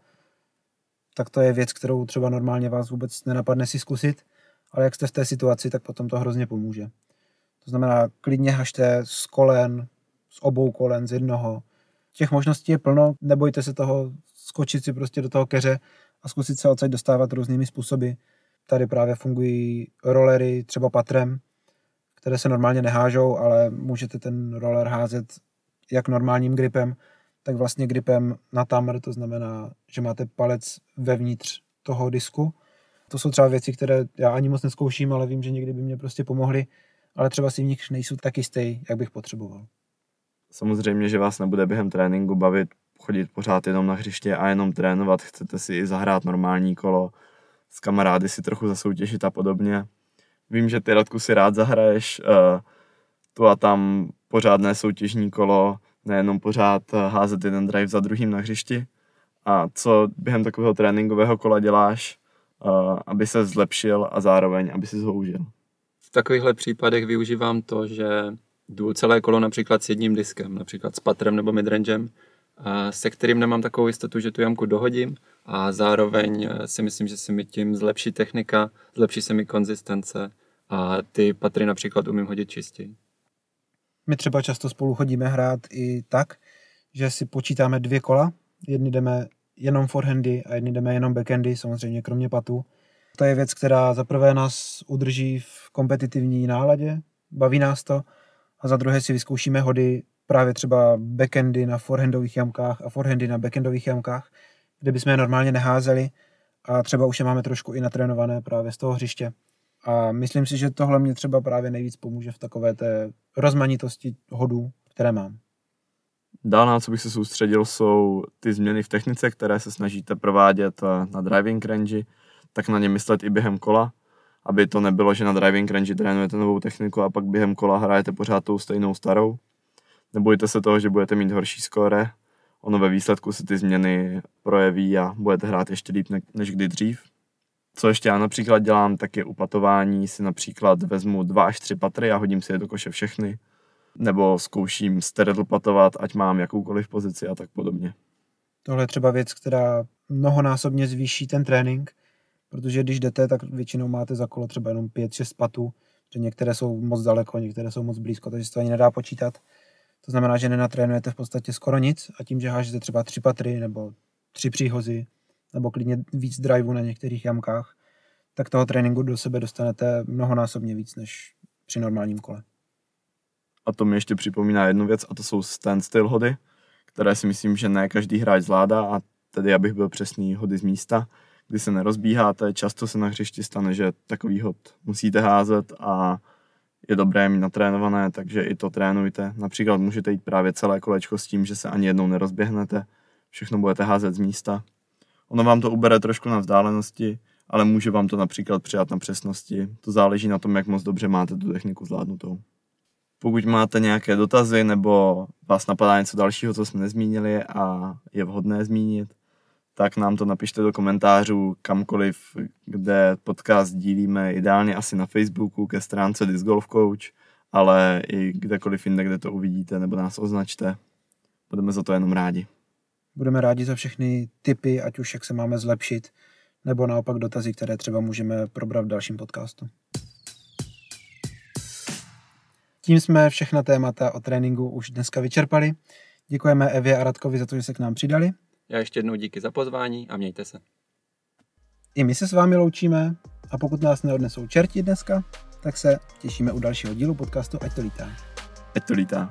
tak to je věc, kterou třeba normálně vás vůbec nenapadne si zkusit, ale jak jste v té situaci, tak potom to hrozně pomůže. To znamená, klidně hažte z kolen, z obou kolen, z jednoho. Těch možností je plno, nebojte se toho skočit si prostě do toho keře a zkusit se odsaď dostávat různými způsoby. Tady právě fungují rollery, třeba patrem, které se normálně nehážou, ale můžete ten roller házet jak normálním gripem, tak vlastně gripem na tamr, to znamená, že máte palec vevnitř toho disku. To jsou třeba věci, které já ani moc neskouším, ale vím, že někdy by mě prostě pomohly, ale třeba si v nich nejsou tak jistý, jak bych potřeboval. Samozřejmě, že vás nebude během tréninku bavit chodit pořád jenom na hřiště a jenom trénovat, chcete si i zahrát normální kolo, s kamarády si trochu zasoutěžit a podobně. Vím, že ty Radku si rád zahraješ uh, tu a tam pořádné soutěžní kolo, nejenom pořád eh, házet jeden drive za druhým na hřišti. A co během takového tréninkového kola děláš, uh, aby se zlepšil a zároveň, aby si zhoužil? V takovýchhle případech využívám to, že jdu celé kolo například s jedním diskem, například s patrem nebo midrangem, se kterým nemám takovou jistotu, že tu jamku dohodím a zároveň eh, si myslím, že se mi tím zlepší technika, zlepší se mi konzistence a ty patry například umím hodit čistěji. My třeba často spolu chodíme hrát i tak, že si počítáme dvě kola, jedny jdeme jenom forehandy a jedny jdeme jenom backhandy, samozřejmě kromě patů. To je věc, která za prvé nás udrží v kompetitivní náladě, baví nás to, a za druhé si vyzkoušíme hody právě třeba backendy na forehandových jamkách a forehandy na backendových jamkách, kde bychom je normálně neházeli a třeba už je máme trošku i natrénované právě z toho hřiště. A myslím si, že tohle mě třeba právě nejvíc pomůže v takové té rozmanitosti hodů, které mám. Dál na co bych se soustředil, jsou ty změny v technice, které se snažíte provádět eh, na driving range, tak na ně myslet i během kola, aby to nebylo, že na driving range trénujete novou techniku a pak během kola hrajete pořád tou stejnou starou. Nebojte se toho, že budete mít horší skóre, ono ve výsledku se ty změny projeví a budete hrát ještě líp než kdy dřív. Co ještě já například dělám, tak je upatování si například vezmu dva až tři patry a hodím si je do koše všechny. Nebo zkouším steredl patovat, ať mám jakoukoliv pozici a tak podobně. Tohle je třeba věc, která mnohonásobně zvýší ten trénink, protože když jdete, tak většinou máte za kolo třeba jenom 5-6 patů, že některé jsou moc daleko, některé jsou moc blízko, takže se to ani nedá počítat. To znamená, že nenatrénujete v podstatě skoro nic a tím, že hážete třeba tři patry nebo tři příhozy, nebo klidně víc driveu na některých jamkách, tak toho tréninku do sebe dostanete mnohonásobně víc než při normálním kole. A to mi ještě připomíná jednu věc, a to jsou standstill hody, které si myslím, že ne každý hráč zvládá a tedy, abych byl přesný, hody z místa, kdy se nerozbíháte, často se na hřišti stane, že takový hod musíte házet a je dobré mít natrénované, takže i to trénujte. Například můžete jít právě celé kolečko s tím, že se ani jednou nerozběhnete, všechno budete házet z místa. Ono vám to ubere trošku na vzdálenosti, ale může vám to například přijat na přesnosti. To záleží na tom, jak moc dobře máte tu techniku zvládnutou. Pokud máte nějaké dotazy nebo vás napadá něco dalšího, co jsme nezmínili a je vhodné zmínit, tak nám to napište do komentářů kamkoliv, kde podcast dílíme, ideálně asi na Facebooku ke stránce Disc Golf Coach, ale i kdekoliv jinde, kde to uvidíte nebo nás označte. Budeme za to jenom rádi. Budeme rádi za všechny tipy, ať už jak se máme zlepšit, nebo naopak dotazy, které třeba můžeme probrat v dalším podcastu. Tím jsme všechna témata o tréninku už dneska vyčerpali. Děkujeme Evě a Radkovi za to, že se k nám přidali. Já ještě jednou díky za pozvání a mějte se. I my se s vámi loučíme a pokud nás neodnesou čerti dneska, tak se těšíme u dalšího dílu podcastu Ať to lítá. Ať to lítá.